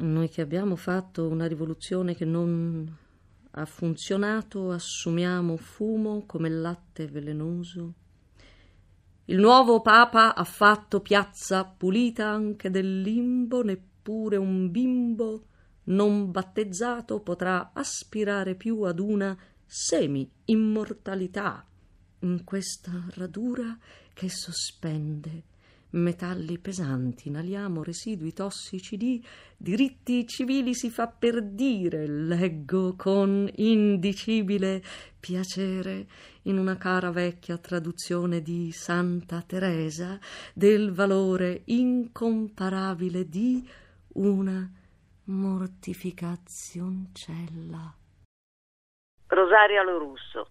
Noi che abbiamo fatto una rivoluzione che non ha funzionato, assumiamo fumo come latte velenoso. Il nuovo Papa ha fatto piazza pulita anche del limbo, neppure un bimbo non battezzato potrà aspirare più ad una semi-immortalità in questa radura che sospende metalli pesanti, inaliamo residui tossici di diritti civili si fa per dire, leggo con indicibile piacere in una cara vecchia traduzione di Santa Teresa del valore incomparabile di una mortificazioncella. Rosaria Lorusso